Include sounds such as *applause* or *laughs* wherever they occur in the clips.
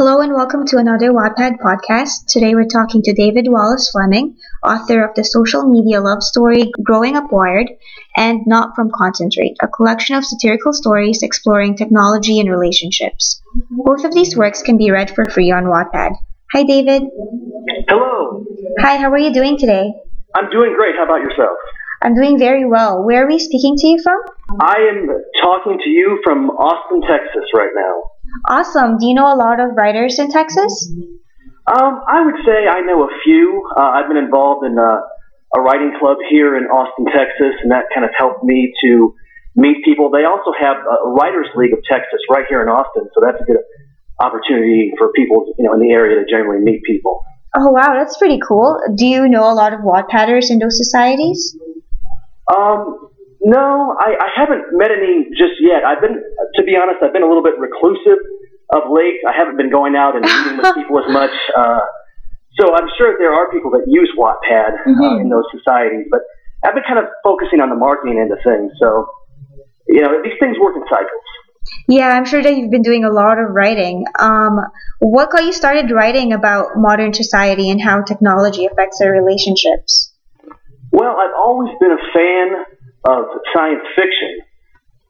Hello and welcome to another Wattpad podcast. Today we're talking to David Wallace Fleming, author of the social media love story Growing Up Wired and Not From Concentrate, a collection of satirical stories exploring technology and relationships. Both of these works can be read for free on Wattpad. Hi, David. Hello. Hi, how are you doing today? I'm doing great. How about yourself? I'm doing very well. Where are we speaking to you from? I am talking to you from Austin, Texas right now. Awesome. Do you know a lot of writers in Texas? Um, I would say I know a few. Uh, I've been involved in a, a writing club here in Austin, Texas, and that kind of helped me to meet people. They also have a Writers League of Texas right here in Austin, so that's a good opportunity for people, you know, in the area to generally meet people. Oh wow, that's pretty cool. Do you know a lot of Wattpadders in those societies? Um, no, I, I haven't met any just yet. I've been, to be honest, I've been a little bit reclusive of late. I haven't been going out and meeting with people as much. *laughs* Uh, so I'm sure there are people that use Wattpad uh, Mhm. in those societies, but I've been kind of focusing on the marketing end of things. So, you know, these things work in cycles. Yeah, I'm sure that you've been doing a lot of writing. Um, what got you started writing about modern society and how technology affects our relationships? Well, I've always been a fan of science fiction,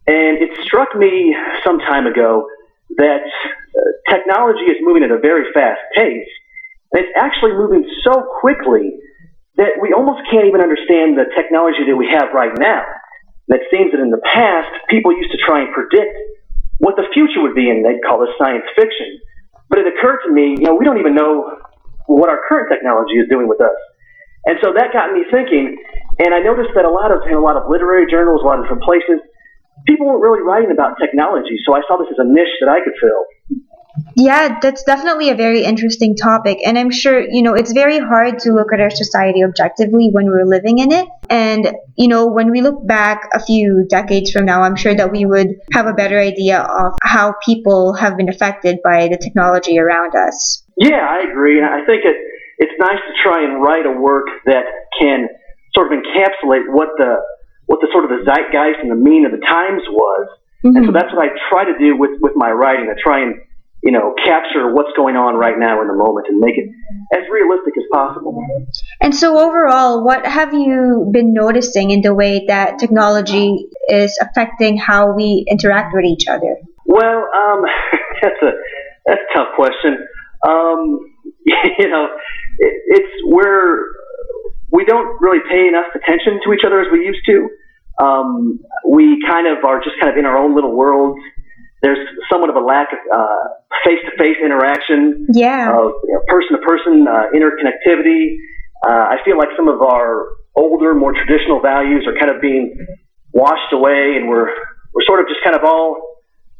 and it struck me some time ago that uh, technology is moving at a very fast pace, and it's actually moving so quickly that we almost can't even understand the technology that we have right now. It seems that in the past, people used to try and predict what the future would be, and they'd call this science fiction. But it occurred to me, you know, we don't even know what our current technology is doing with us. And so that got me thinking, and I noticed that a lot of in a lot of literary journals, a lot of different places, people weren't really writing about technology. So I saw this as a niche that I could fill. Yeah, that's definitely a very interesting topic, and I'm sure, you know, it's very hard to look at our society objectively when we're living in it. And, you know, when we look back a few decades from now, I'm sure that we would have a better idea of how people have been affected by the technology around us. Yeah, I agree, and I think it it's nice to try and write a work that can sort of encapsulate what the what the sort of the zeitgeist and the mean of the times was. And so Mhm. that's what I try to do with with my writing. I try and you know capture what's going on right now in the moment and make it as realistic as possible. And so, overall, what have you been noticing in the way that technology is affecting how we interact with each other? Well, um, *laughs* that's a that's a tough question. Um, *laughs* you know, it, it's where we don't really pay enough attention to each other as we used to. Um, we kind of are just kind of in our own little worlds. There's somewhat of a lack of uh, face-to-face interaction, Yeah. of person-to-person uh, interconnectivity. Uh, I feel like some of our older, more traditional values are kind of being washed away, and we're we're sort of just kind of all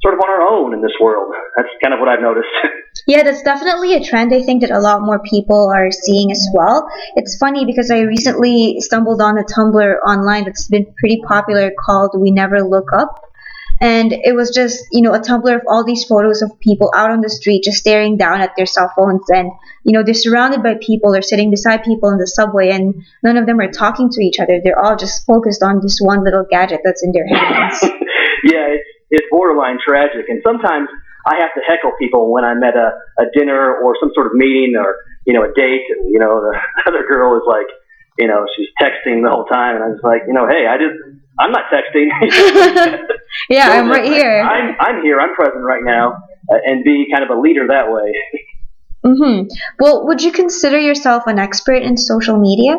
sort of on our own in this world. That's kind of what I've noticed. *laughs* Yeah, that's definitely a trend I think that a lot more people are seeing as well. It's funny because I recently stumbled on a Tumblr online that's been pretty popular called We Never Look Up. And it was just, you know, a Tumblr of all these photos of people out on the street just staring down at their cell phones. And, you know, they're surrounded by people or sitting beside people in the subway, and none of them are talking to each other. They're all just focused on this one little gadget that's in their hands. *laughs* yeah, it's, it's borderline tragic, and sometimes I have to heckle people when I'm at a, a dinner or some sort of meeting or you know a date, and you know *laughs* the other girl is like, you know, she's texting the whole time, and I'm just like, you know, hey, I just I'm not texting. *laughs* *laughs* yeah, So, I'm right here. I'm I'm here. I'm present right now, uh, and be kind of a leader that way. mm-hmm. Well, would you consider yourself an expert in social media?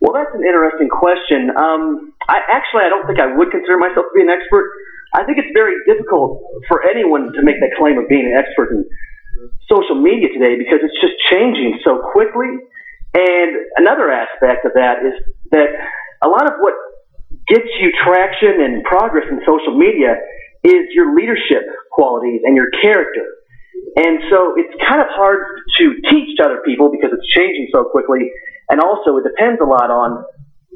Well, that's an interesting question. Um, I actually I don't think I would consider myself to be an expert. I think it's very difficult for anyone to make that claim of being an expert in social media today because it's just changing so quickly. And another aspect of that is that a lot of what gets you traction and progress in social media is your leadership qualities and your character. And so it's kind of hard to teach to other people because it's changing so quickly. And also it depends a lot on,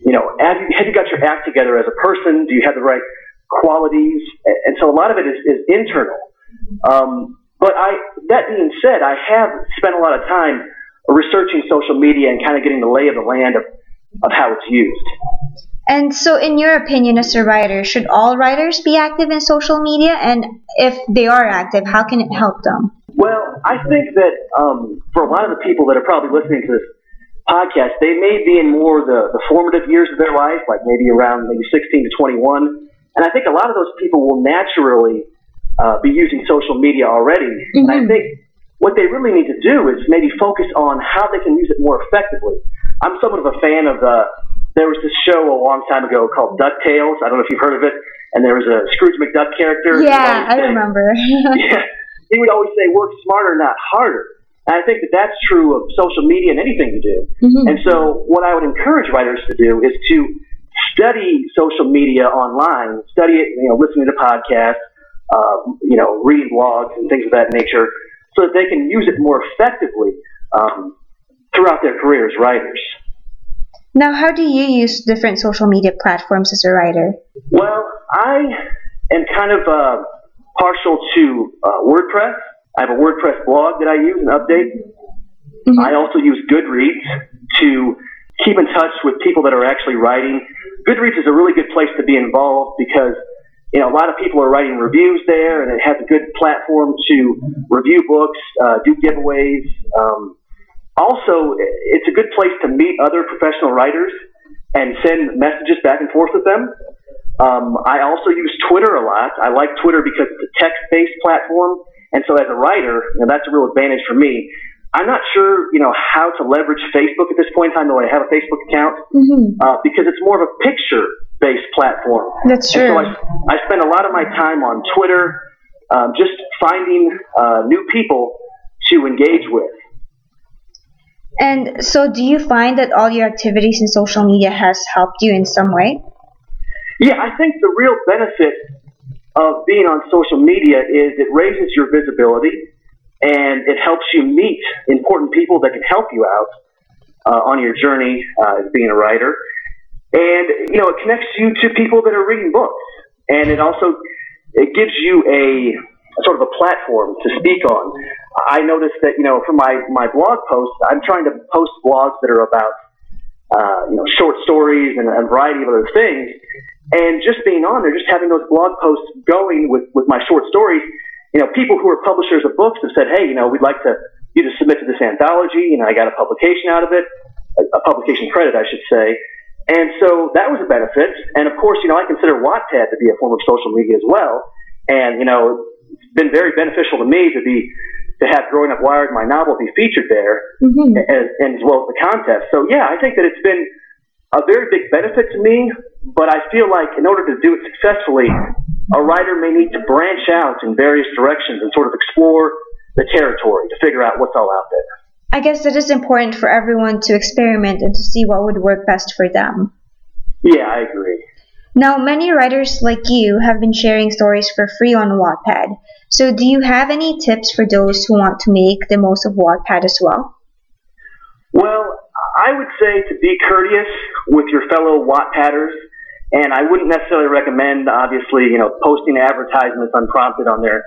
you know, have you, have you got your act together as a person? Do you have the right qualities? And so a lot of it is, is internal. Um, but I, that being said, I have spent a lot of time researching social media and kind of getting the lay of the land of, of how it's used. And so, in your opinion, as a writer, should all writers be active in social media? And if they are active, how can it help them? Well, I think that um, for a lot of the people that are probably listening to this podcast, they may be in more the, the formative years of their life, like maybe around maybe 16 to 21. And I think a lot of those people will naturally uh, be using social media already. Mm-hmm. And I mm-hmm. think what they really need to do is maybe focus on how they can use it more effectively. I'm somewhat of a fan of the. There was this show a long time ago called DuckTales. I don't know if you've heard of it. And there was a Scrooge McDuck character. Yeah, I remember. *laughs* *laughs* yeah, he would always say, "Work smarter, not harder." And I think that that's true of social media and anything you do. Mm-hmm. And so, what I would encourage writers to do is to study social media online, study it, you know, listening to podcasts, uh, you know, reading blogs and things of that nature, so that they can use it more effectively um, throughout their career as writers. Now, how do you use different social media platforms as a writer? Well, I am kind of uh, partial to uh, WordPress. I have a WordPress blog that I use and update. Mm-hmm. I also use Goodreads to keep in touch with people that are actually writing. Goodreads is a really good place to be involved because you know, a lot of people are writing reviews there, and it has a good platform to review books, uh, do giveaways. Um, also, it's a good place to meet other professional writers and send messages back and forth with them. Um, I also use Twitter a lot. I like Twitter because it's a text-based platform, and so as a writer, you know, that's a real advantage for me. I'm not sure, you know, how to leverage Facebook at this point in time, though I have a Facebook account, mm-hmm. uh, because it's more of a picture-based platform. That's true. So I, I spend a lot of my time on Twitter, um, just finding uh, new people to engage with. And so, do you find that all your activities in social media has helped you in some way? Yeah, I think the real benefit of being on social media is it raises your visibility and it helps you meet important people that can help you out uh, on your journey uh, as being a writer. And you know, it connects you to people that are reading books, and it also it gives you a sort of a platform to speak on. I noticed that you know for my my blog posts, I'm trying to post blogs that are about uh, you know short stories and a variety of other things. And just being on there, just having those blog posts going with with my short stories, you know, people who are publishers of books have said, hey, you know, we'd like to you to submit to this anthology. You know, I got a publication out of it, a, a publication credit, I should say. And so that was a benefit. And of course, you know, I consider Wattpad to be a form of social media as well. And, you know, it's been very beneficial to me to be, to have Growing Up Wired, my novel, be featured there, mm-hmm. as, and as well as the contest. So yeah, I think that it's been a very big benefit to me, but I feel like in order to do it successfully, a writer may need to branch out in various directions and sort of explore the territory to figure out what's all out there. I guess it is important for everyone to experiment and to see what would work best for them. Yeah, I agree. Now, many writers like you have been sharing stories for free on Wattpad. So, do you have any tips for those who want to make the most of Wattpad as well? Well, I would say to be courteous with your fellow Wattpadders and I wouldn't necessarily recommend, obviously, you know, posting advertisements unprompted on their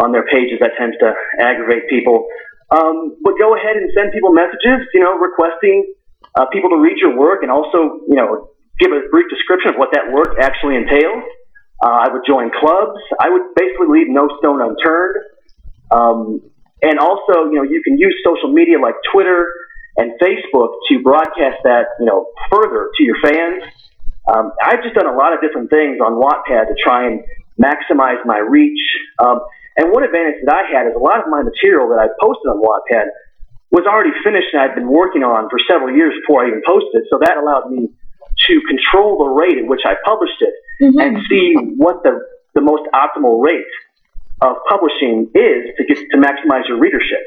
on their pages. That tends to aggravate people. Um, but go ahead and send people messages, you know, requesting uh, people to read your work and also, you know, give a brief description of what that work actually entails. Uh, I would join clubs. I would basically leave no stone unturned. Um, and also, you know, you can use social media like Twitter and Facebook to broadcast that, you know, further to your fans. Um, I've just done a lot of different things on Wattpad to try and maximize my reach. Um, and one advantage that I had is a lot of my material that I posted on Wattpad was already finished and I'd been working on for several years before I even posted it. So that allowed me to control the rate at which I published it mm-hmm. and see what the, the most optimal rate of publishing is to get to maximize your readership.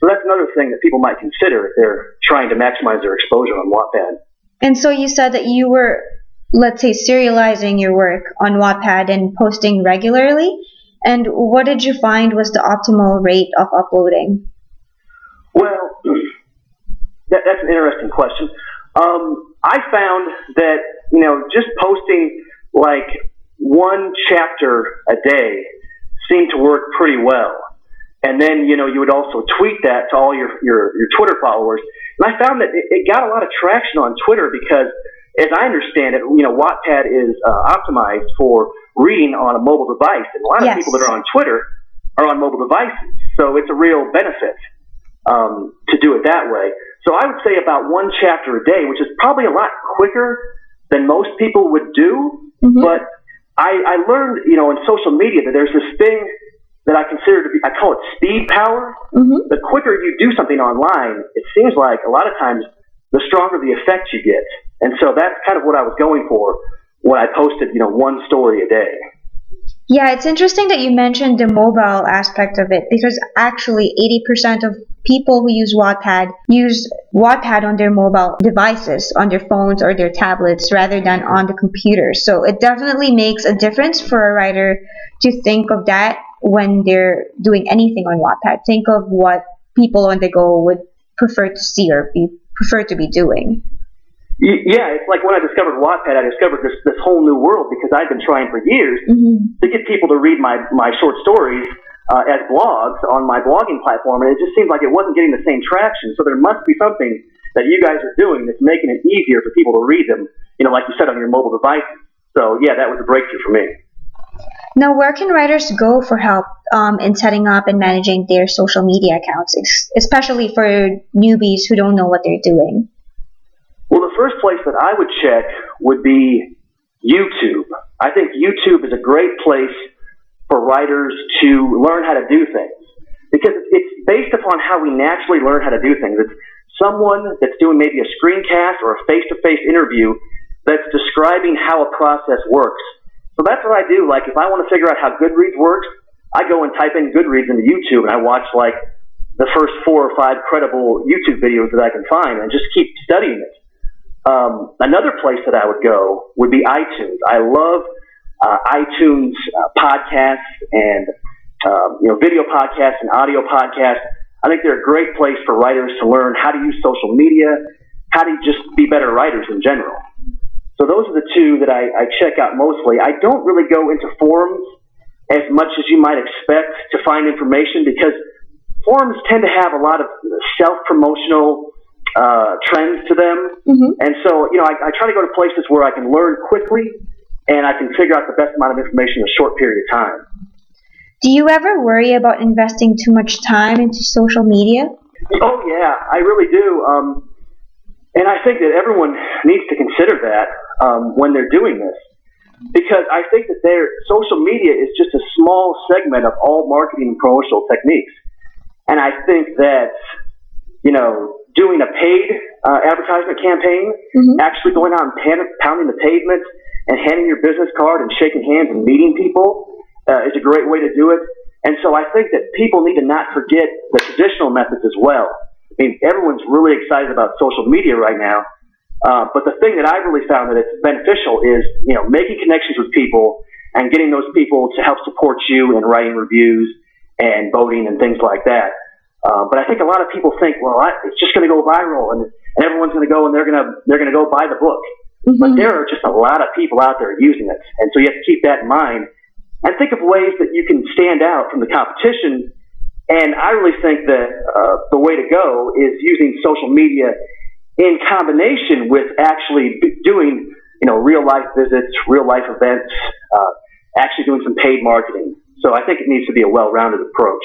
So that's another thing that people might consider if they're trying to maximize their exposure on Wattpad. And so you said that you were let's say, serializing your work on Wattpad and posting regularly? And what did you find was the optimal rate of uploading? Well, *clears throat* that, that's an interesting question. Um, I found that, you know, just posting like one chapter a day seemed to work pretty well. And then, you know, you would also tweet that to all your, your, your Twitter followers. And I found that it, it got a lot of traction on Twitter because as I understand it, you know, Wattpad is uh, optimized for reading on a mobile device, and a lot of people that are on Twitter are on mobile devices. So it's a real benefit um, to do it that way. So I would say about one chapter a day, which is probably a lot quicker than most people would do. Mm-hmm. But I, I learned, you know, in social media that there's this thing that I consider to be, I call it speed power. Mm-hmm. The quicker you do something online, it seems like a lot of times the stronger the effect you get. And so that's kind of what I was going for when I posted, you know, one story a day. Yeah, it's interesting that you mentioned the mobile aspect of it because actually 80% of people who use Wattpad use Wattpad on their mobile devices, on their phones or their tablets rather than on the computer. So it definitely makes a difference for a writer to think of that when they're doing anything on Wattpad. Think of what people on the go would prefer to see or be prefer to be doing. Yeah, it's like when I discovered Wattpad, I discovered this this whole new world because I've been trying for years mm-hmm. to get people to read my my short stories uh, as blogs on my blogging platform, and it just seemed like it wasn't getting the same traction. So there must be something that you guys are doing that's making it easier for people to read them. You know, like you said on your mobile devices. So yeah, that was a breakthrough for me. Now, where can writers go for help um, in setting up and managing their social media accounts, especially for newbies who don't know what they're doing? Well, the first place that I would check would be YouTube. I think YouTube is a great place for writers to learn how to do things because it's based upon how we naturally learn how to do things. It's someone that's doing maybe a screencast or a face-to-face interview that's describing how a process works. So that's what I do. Like if I want to figure out how Goodreads works, I go and type in Goodreads into YouTube and I watch like the first four or five credible YouTube videos that I can find and just keep studying it. Um, another place that I would go would be iTunes. I love uh, iTunes uh, podcasts and um, you know video podcasts and audio podcasts. I think they're a great place for writers to learn how to use social media, how to just be better writers in general. So those are the two that I, I check out mostly. I don't really go into forums as much as you might expect to find information because forums tend to have a lot of self promotional uh, trends to them. Mm-hmm. And so, you know, I, I try to go to places where I can learn quickly and I can figure out the best amount of information in a short period of time. Do you ever worry about investing too much time into social media? Oh, yeah, I really do. Um, and I think that everyone needs to consider that um, when they're doing this. Because I think that their social media is just a small segment of all marketing and promotional techniques. And I think that, you know, doing a paid uh, advertisement campaign, mm-hmm. actually going out and pan- pounding the pavement and handing your business card and shaking hands and meeting people uh, is a great way to do it. And so I think that people need to not forget the traditional methods as well. I mean, everyone's really excited about social media right now. Uh, but the thing that I've really found that it's beneficial is, you know, making connections with people and getting those people to help support you in writing reviews and voting and things like that. Uh, but I think a lot of people think, well, I, it's just going to go viral, and, and everyone's going to go and they're going to they're going to go buy the book. Mm-hmm. But there are just a lot of people out there using it, and so you have to keep that in mind and think of ways that you can stand out from the competition. And I really think that uh, the way to go is using social media in combination with actually doing, you know, real life visits, real life events, uh, actually doing some paid marketing. So I think it needs to be a well-rounded approach.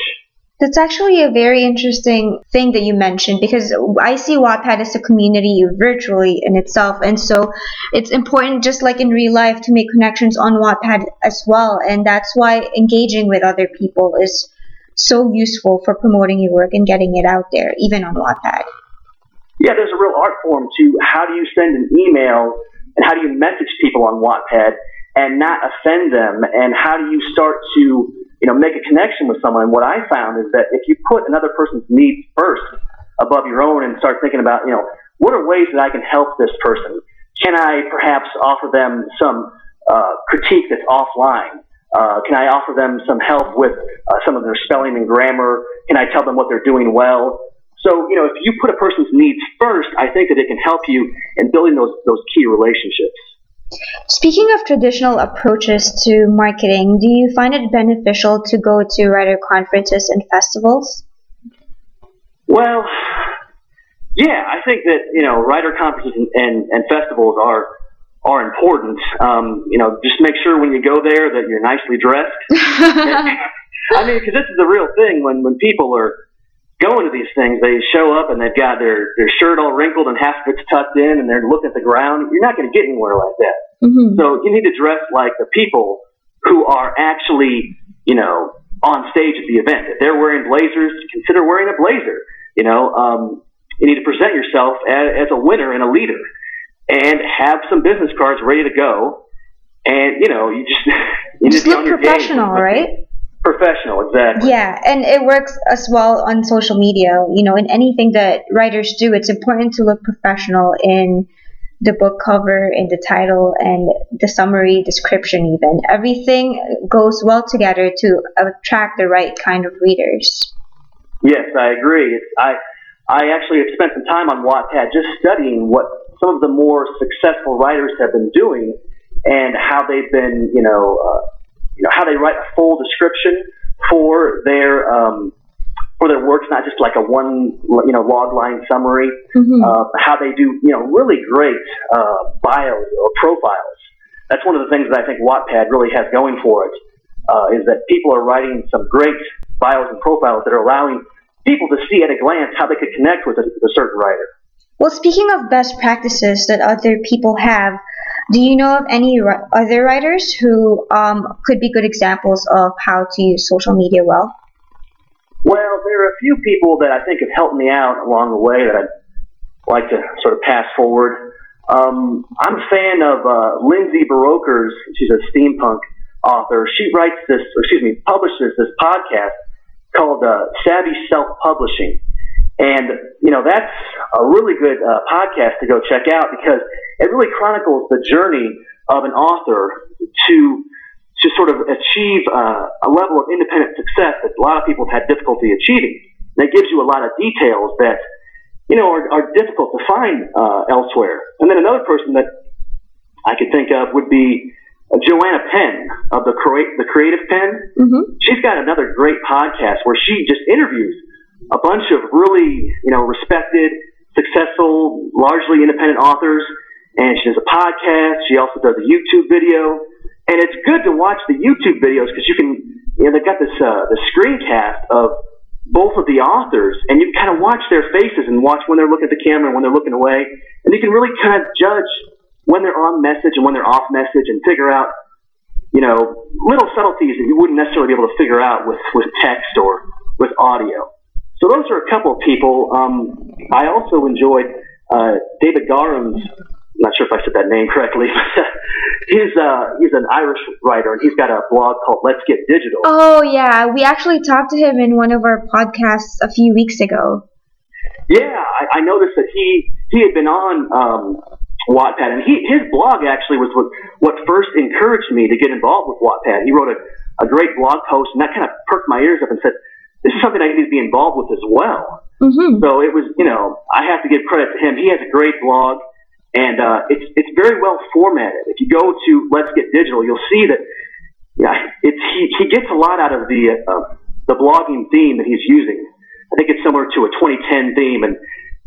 That's actually a very interesting thing that you mentioned because I see Wattpad as a community virtually in itself, and so it's important, just like in real life, to make connections on Wattpad as well, and that's why engaging with other people is so useful for promoting your work and getting it out there, even on Wattpad. Yeah, there's a real art form to how do you send an email and how do you message people on Wattpad and not offend them, and how do you start to you know, make a connection with someone. And What I found is that if you put another person's needs first above your own and start thinking about, you know, what are ways that I can help this person? Can I perhaps offer them some uh, critique that's offline? Uh, can I offer them some help with uh, some of their spelling and grammar? Can I tell them what they're doing well? So, you know, if you put a person's needs first, I think that it can help you in building those, those key relationships. Speaking of traditional approaches to marketing, do you find it beneficial to go to writer conferences and festivals? Well, yeah, I think that you know writer conferences and, and, and festivals are are important. Um, you know, just make sure when you go there that you're nicely dressed. *laughs* *laughs* I mean, because this is the real thing. When when people are going to these things, they show up and they've got their their shirt all wrinkled and half of it's tucked in, and they're looking at the ground. You're not going to get anywhere like that. Mm-hmm. So you need to dress like the people who are actually, you know, on stage at the event. If they're wearing blazers, consider wearing a blazer. You know, um, you need to present yourself as, as a winner and a leader, and have some business cards ready to go. And you know, you just *laughs* you Just be look professional, right? Professional, exactly. Yeah, and it works as well on social media. You know, in anything that writers do, it's important to look professional in the book cover, in the title, and the summary description, even. Everything goes well together to attract the right kind of readers. Yes, I agree. It's, I I actually have spent some time on Wattpad just studying what some of the more successful writers have been doing and how they've been, you know, uh, you know how they write a full description for their um, for their works, not just like a one you know log line summary. Mm-hmm. Uh, how they do, you know, really great uh, bios or profiles. That's one of the things that I think Wattpad really has going for it. Uh, is that people are writing some great bios and profiles that are allowing people to see at a glance how they could connect with a, with a certain writer. Well, speaking of best practices that other people have, do you know of any other writers who um, could be good examples of how to use social media well? Well, there are a few people that I think have helped me out along the way that I'd like to sort of pass forward. Um, I'm a fan of uh, Lindsay Burokers. She's a steampunk author. She writes this, or excuse me, publishes this podcast called uh, Savvy Self Publishing. And, you know, that's a really good uh, podcast to go check out because it really chronicles the journey of an author to to sort of achieve uh, a level of independent success that a lot of people have had difficulty achieving. And it gives you a lot of details that, you know, are, are difficult to find uh, elsewhere. And then another person that I could think of would be Joanna Penn of the, the Creative Penn. Mm-hmm. She's got another great podcast where she just interviews a bunch of really, you know, respected, successful, largely independent authors. And she does a podcast. She also does a YouTube video. And it's good to watch the YouTube videos because you can, you know, they've got this, uh, the screencast of both of the authors and you can kind of watch their faces and watch when they're looking at the camera and when they're looking away. And you can really kind of judge when they're on message and when they're off message and figure out, you know, little subtleties that you wouldn't necessarily be able to figure out with, with text or with audio. So those are a couple of people. Um, I also enjoyed uh, David Garham's. I'm not sure if I said that name correctly, *laughs* but he's uh, he's an Irish writer and he's got a blog called Let's Get Digital. Oh, yeah. We actually talked to him in one of our podcasts a few weeks ago. Yeah, I, I noticed that he he had been on um, Wattpad, and he his blog actually was what what first encouraged me to get involved with Wattpad. He wrote a, a great blog post, and that kind of perked my ears up and said, "This is something I need to be involved with as well." Mm-hmm. So it was, you know, I have to give credit to him. He has a great blog, and uh, it's it's very well formatted. If you go to Let's Get Digital, you'll see that, yeah, it's he he gets a lot out of the uh, the blogging theme that he's using. I think it's similar to a 2010 theme, and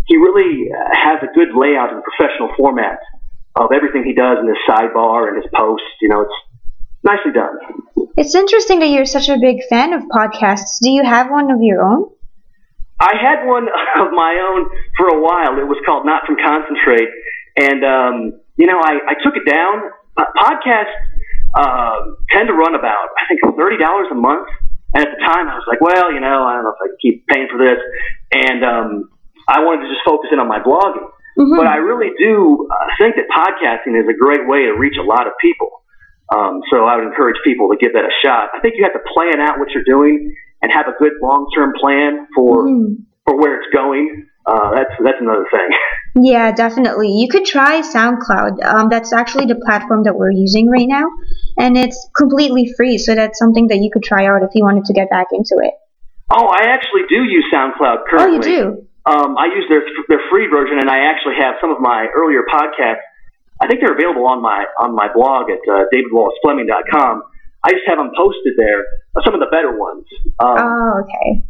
he really uh, has a good layout and professional format of everything he does in his sidebar and his posts. You know, it's nicely done. It's interesting that you're such a big fan of podcasts. Do you have one of your own? I had one *laughs* of my own for a while. It was called Not From Concentrate, and um, you know, I, I took it down. Uh, podcasts uh, tend to run about I think thirty dollars a month, and at the time I was like, well, you know, I don't know if I can keep paying for this, and um, I wanted to just focus in on my blogging. Mm-hmm. But I really do uh, think that podcasting is a great way to reach a lot of people. Um, so I would encourage people to give that a shot. I think you have to plan out what you're doing and have a good long-term plan for Mhm. for where it's going. Uh, that's that's another thing. Yeah, definitely. You could try SoundCloud. Um, that's actually the platform that we're using right now, and it's completely free. So that's something that you could try out if you wanted to get back into it. Oh, I actually do use SoundCloud currently. Oh, you do? Um, I use their their free version, and I actually have some of my earlier podcasts. I think they're available on my on my blog at uh, davidwallacefleming.com. I just have them posted there. uh, Some of the better ones. Um, Oh, okay.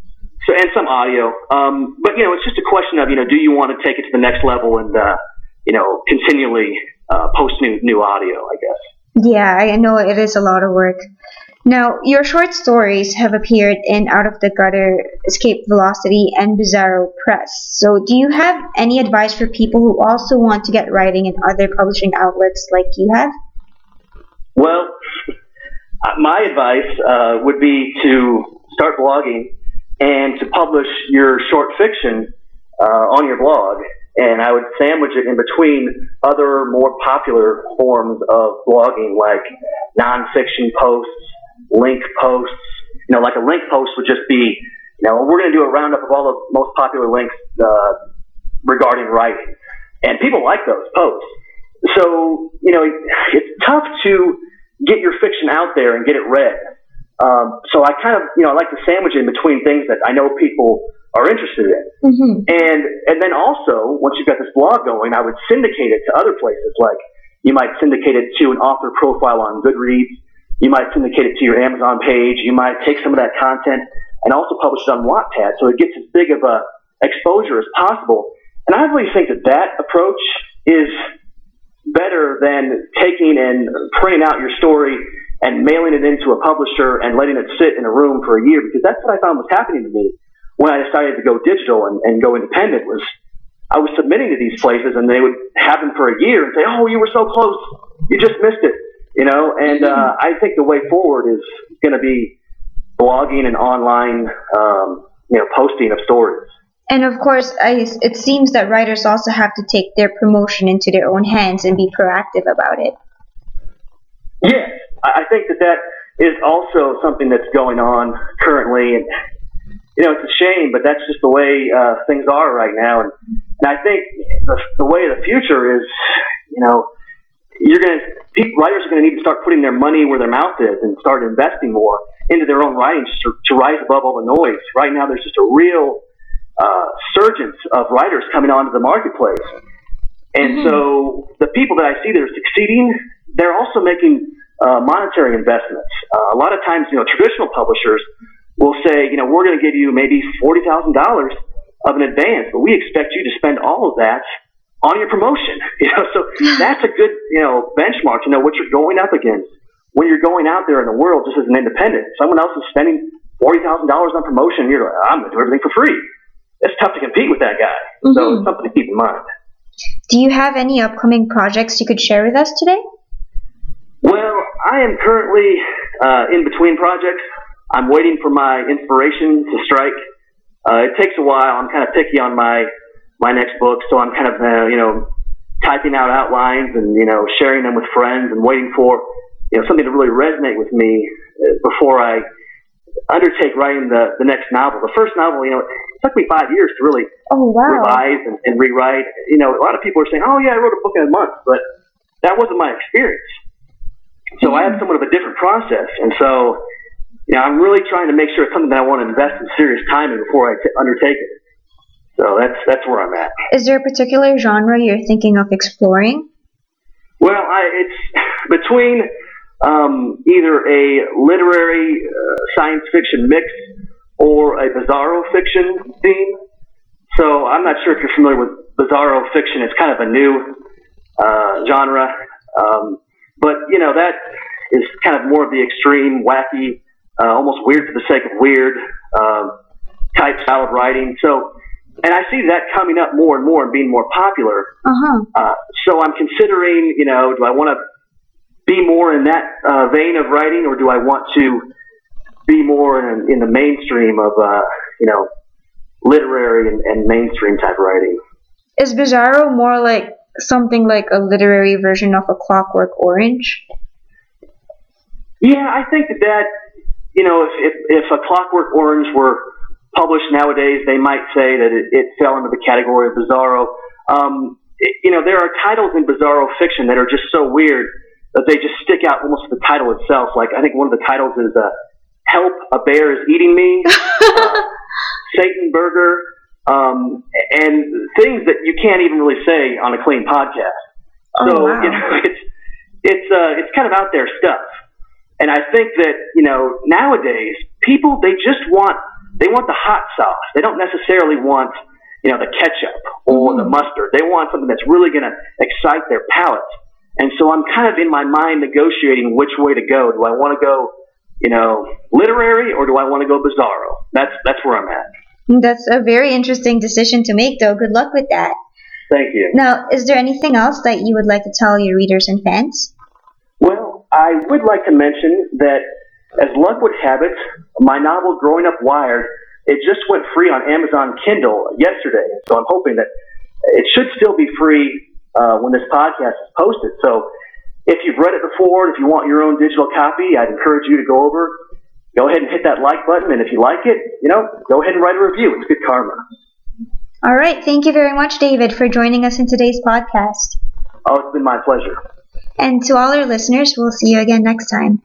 So and some audio. Um, but you know, it's just a question of you know, do you want to take it to the next level and uh, you know, continually uh, post new new audio? I guess. Yeah, I know it is a lot of work. Now, your short stories have appeared in Out of the Gutter, Escape Velocity, and Bizarro Press. So, do you have any advice for people who also want to get writing in other publishing outlets like you have? Well, *laughs* uh, my advice uh, would be to start blogging and to publish your short fiction uh, on your blog. And I would sandwich it in between other more popular forms of blogging like nonfiction posts link posts. You know, like a link post would just be, you know, we're going to do a roundup of all the most popular links uh, regarding writing, and people like those posts. So, you know, it's tough to get your fiction out there and get it read. Um, so I kind of, you know, I like to sandwich in between things that I know people are interested in. Mm-hmm. And and then also, once you've got this blog going, I would syndicate it to other places. Like you might syndicate it to an author profile on Goodreads. You might syndicate it to your Amazon page. You might take some of that content and also publish it on Wattpad so it gets as big of a exposure as possible. And I really think that that approach is better than taking and printing out your story and mailing it into a publisher and letting it sit in a room for a year because that's what I found was happening to me when I decided to go digital and, and go independent was I was submitting to these places and they would have them for a year and say, Oh, you were so close. You just missed it you know, and uh, I think the way forward is going to be blogging and online, um, you know, posting of stories. And of course, I, it seems that writers also have to take their promotion into their own hands and be proactive about it. Yes, I think that that is also something that's going on currently, and you know, it's a shame, but that's just the way uh, things are right now. And, and I think the, the way of the future is, you know, you're going to writers are going to need to start putting their money where their mouth is and start investing more into their own writing to, to rise above all the noise. Right now, there's just a real uh, surgence of writers coming onto the marketplace, and mm-hmm. so the people that I see that are succeeding, they're also making uh, monetary investments. Uh, a lot of times, you know, *laughs* traditional publishers will say, you know, we're going to give you maybe forty thousand dollars of an advance, but we expect you to spend all of that on your promotion. *laughs* You know, so that's a good, you know, benchmark to know what you're going up against when you're going out there in the world just as an independent. Someone else is spending forty thousand dollars on promotion. You're like, I'm gonna do everything for free. It's tough to compete with that guy. Mm-hmm. So it's something to keep in mind. Do you have any upcoming projects you could share with us today? Well, I am currently uh, in between projects. I'm waiting for my inspiration to strike. Uh, it takes a while. I'm kind of picky on my my next book. So I'm kind of, uh, you know, typing out outlines and, you know, sharing them with friends and waiting for, you know, something to really resonate with me uh, before I undertake writing the, the next novel. The first novel, you know, it took me five years to really oh, wow. revise and, and rewrite. You know, a lot of people are saying, oh, yeah, I wrote a book in a month, but that wasn't my experience. So. I have somewhat of a different process. And so, you know, I'm really trying to make sure it's something that I want to invest in serious time in before I t- undertake it. So that's that's where I'm at. Is there a particular genre you're thinking of exploring? Well, I, it's *laughs* between um, either a literary uh, science fiction mix or a bizarro fiction theme. So I'm not sure if you're familiar with bizarro fiction. It's kind of a new uh, genre, um, but you know that is kind of more of the extreme, wacky, uh, almost weird for the sake of weird uh, type style of writing. So and I see that coming up more and more and being more popular. Uh-huh. Uh, so I'm considering, you know, do I want to be more in that uh, vein of writing, or do I want to be more in, in the mainstream of, uh, you know, literary and, and mainstream type writing? Is Bizarro more like something like a literary version of a Clockwork Orange? Yeah, I think that you know, if, if, if a Clockwork Orange were published nowadays, they might say that it, it fell into the category of bizarro. Um, it, you know, there are titles in bizarro fiction that are just so weird that they just stick out almost to the title itself. Like I think one of the titles is uh, "Help! A Bear is Eating Me," *laughs* uh, Satan Burger, um, and things that you can't even really say on a clean podcast. Oh, so wow. you know, *laughs* it's it's uh, it's kind of out there stuff. And I think that you know nowadays people they just want they want the hot sauce. They don't necessarily want, you know, the ketchup or mm. the mustard. They want something that's really going to excite their palate. And so I'm kind of in my mind negotiating which way to go. Do I want to go you know, literary, or do I want to go bizarro? That's that's where I'm at. That's a very interesting decision to make, though. Good luck with that. Thank you. Now, is there anything else that you would like to tell your readers and fans? Well, I would like to mention that, as luck would have it, my novel Growing Up Wired, it just went free on Amazon Kindle yesterday. So I'm hoping that it should still be free uh, when this podcast is posted. So if you've read it before and if you want your own digital copy, I'd encourage you to go over, go ahead and hit that like button. And if you like it, you know, go ahead and write a review. It's good karma. All right. Thank you very much, David, for joining us in today's podcast. Oh, it's been my pleasure. And to all our listeners, we'll see you again next time.